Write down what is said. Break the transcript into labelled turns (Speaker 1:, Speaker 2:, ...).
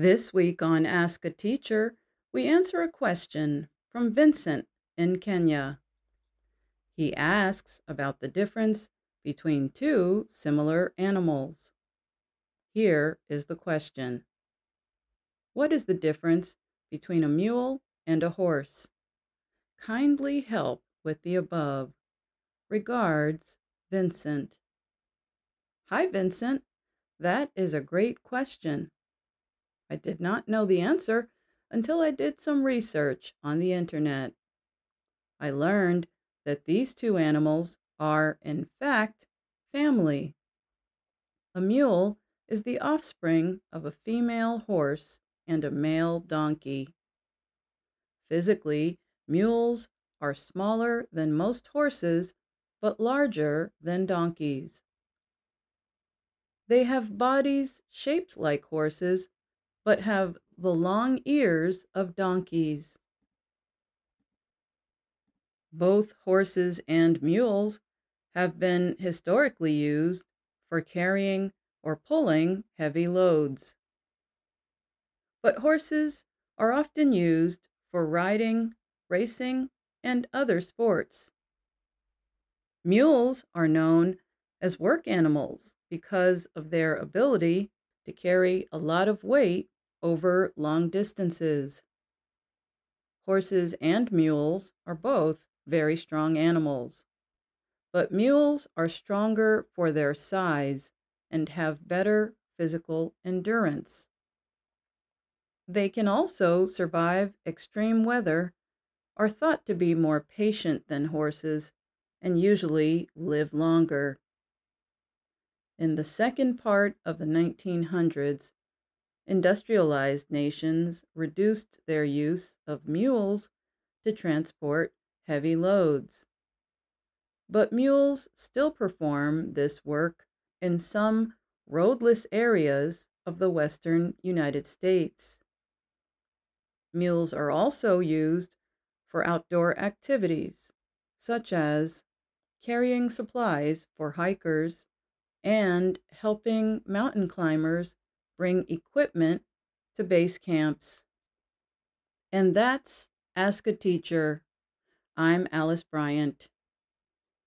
Speaker 1: This week on Ask a Teacher, we answer a question from Vincent in Kenya. He asks about the difference between two similar animals. Here is the question What is the difference between a mule and a horse? Kindly help with the above. Regards, Vincent. Hi, Vincent. That is a great question. I did not know the answer until I did some research on the internet. I learned that these two animals are, in fact, family. A mule is the offspring of a female horse and a male donkey. Physically, mules are smaller than most horses but larger than donkeys. They have bodies shaped like horses but have the long ears of donkeys. Both horses and mules have been historically used for carrying or pulling heavy loads. But horses are often used for riding, racing, and other sports. Mules are known as work animals because of their ability to carry a lot of weight over long distances. Horses and mules are both very strong animals, but mules are stronger for their size and have better physical endurance. They can also survive extreme weather, are thought to be more patient than horses, and usually live longer. In the second part of the 1900s, industrialized nations reduced their use of mules to transport heavy loads. But mules still perform this work in some roadless areas of the western United States. Mules are also used for outdoor activities, such as carrying supplies for hikers and helping mountain climbers bring equipment to base camps. And that's Ask a Teacher. I'm Alice Bryant.